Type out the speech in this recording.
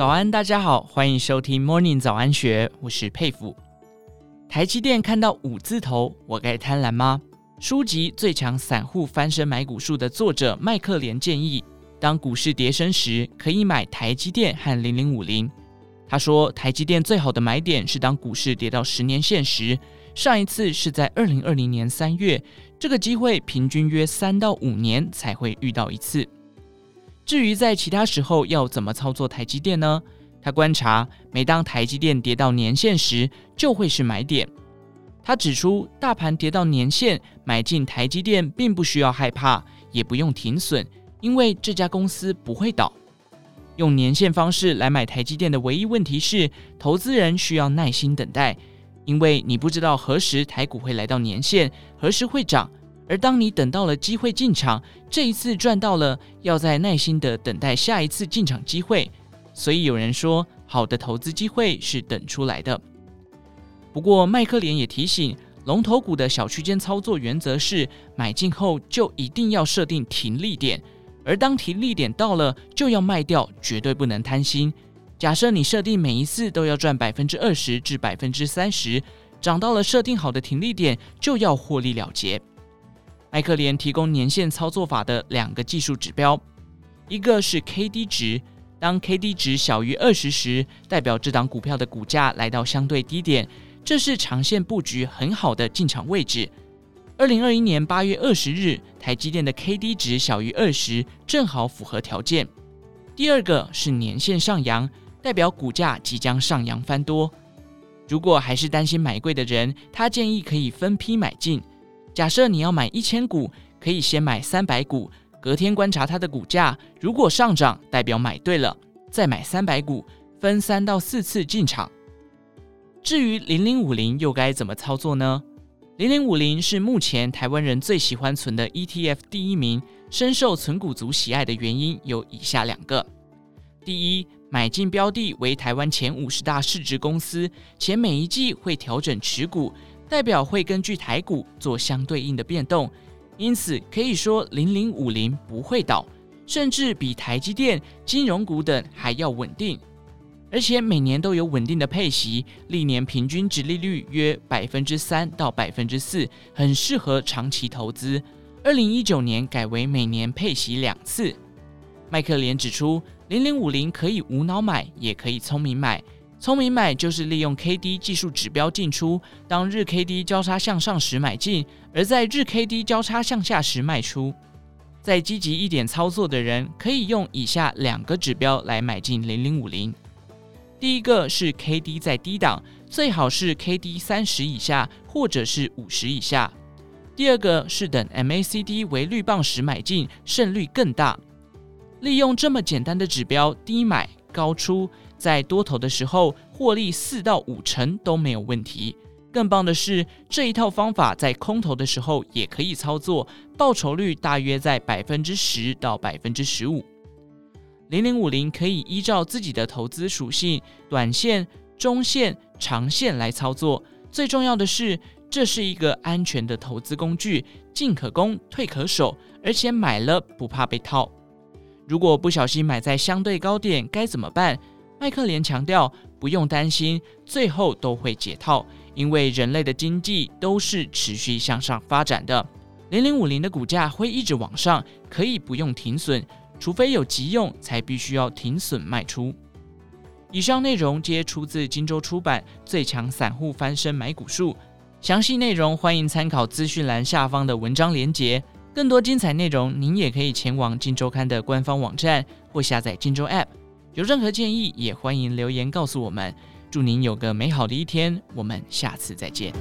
早安，大家好，欢迎收听 Morning 早安学，我是佩服。台积电看到五字头，我该贪婪吗？书籍《最强散户翻身买股术》的作者麦克连建议，当股市跌升时，可以买台积电和零零五零。他说，台积电最好的买点是当股市跌到十年线时，上一次是在二零二零年三月，这个机会平均约三到五年才会遇到一次。至于在其他时候要怎么操作台积电呢？他观察，每当台积电跌到年线时，就会是买点。他指出，大盘跌到年线，买进台积电并不需要害怕，也不用停损，因为这家公司不会倒。用年线方式来买台积电的唯一问题是，投资人需要耐心等待，因为你不知道何时台股会来到年线，何时会涨。而当你等到了机会进场，这一次赚到了，要再耐心的等待下一次进场机会。所以有人说，好的投资机会是等出来的。不过麦克连也提醒，龙头股的小区间操作原则是，买进后就一定要设定停利点，而当停利点到了，就要卖掉，绝对不能贪心。假设你设定每一次都要赚百分之二十至百分之三十，涨到了设定好的停利点，就要获利了结。麦克连提供年线操作法的两个技术指标，一个是 K D 值，当 K D 值小于二十时，代表这档股票的股价来到相对低点，这是长线布局很好的进场位置。二零二一年八月二十日，台积电的 K D 值小于二十，正好符合条件。第二个是年线上扬，代表股价即将上扬翻多。如果还是担心买贵的人，他建议可以分批买进。假设你要买一千股，可以先买三百股，隔天观察它的股价，如果上涨，代表买对了，再买三百股，分三到四次进场。至于零零五零又该怎么操作呢？零零五零是目前台湾人最喜欢存的 ETF 第一名，深受存股族喜爱的原因有以下两个：第一，买进标的为台湾前五十大市值公司，且每一季会调整持股。代表会根据台股做相对应的变动，因此可以说零零五零不会倒，甚至比台积电、金融股等还要稳定，而且每年都有稳定的配息，历年平均殖利率约百分之三到百分之四，很适合长期投资。二零一九年改为每年配息两次。麦克连指出，零零五零可以无脑买，也可以聪明买。聪明买就是利用 K D 技术指标进出，当日 K D 交叉向上时买进，而在日 K D 交叉向下时卖出。再积极一点操作的人，可以用以下两个指标来买进零零五零。第一个是 K D 在低档，最好是 K D 三十以下或者是五十以下。第二个是等 M A C D 为绿棒时买进，胜率更大。利用这么简单的指标，低买高出。在多头的时候，获利四到五成都没有问题。更棒的是，这一套方法在空头的时候也可以操作，报酬率大约在百分之十到百分之十五。零零五零可以依照自己的投资属性，短线、中线、长线来操作。最重要的是，这是一个安全的投资工具，进可攻，退可守，而且买了不怕被套。如果不小心买在相对高点，该怎么办？麦克连强调，不用担心，最后都会解套，因为人类的经济都是持续向上发展的。零零五零的股价会一直往上，可以不用停损，除非有急用才必须要停损卖出。以上内容皆出自金州出版《最强散户翻身买股术》，详细内容欢迎参考资讯栏下方的文章连结。更多精彩内容，您也可以前往金周刊的官方网站或下载金周 App。有任何建议，也欢迎留言告诉我们。祝您有个美好的一天，我们下次再见。